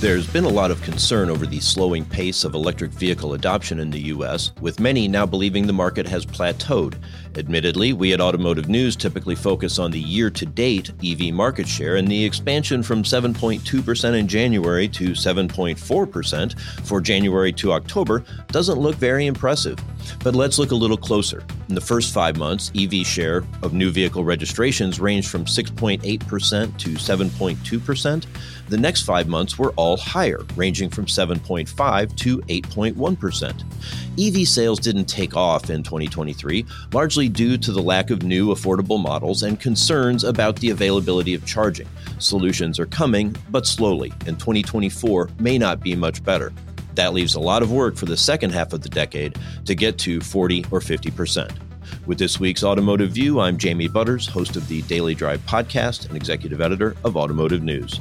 There's been a lot of concern over the slowing pace of electric vehicle adoption in the U.S., with many now believing the market has plateaued. Admittedly, we at Automotive News typically focus on the year to date EV market share, and the expansion from 7.2% in January to 7.4% for January to October doesn't look very impressive. But let's look a little closer. In the first five months, EV share of new vehicle registrations ranged from 6.8% to 7.2%. The next five months were all higher, ranging from 7.5 to 8.1%. EV sales didn't take off in 2023, largely due to the lack of new affordable models and concerns about the availability of charging. Solutions are coming, but slowly, and 2024 may not be much better. That leaves a lot of work for the second half of the decade to get to 40 or 50%. With this week's Automotive View, I'm Jamie Butters, host of the Daily Drive podcast and executive editor of Automotive News.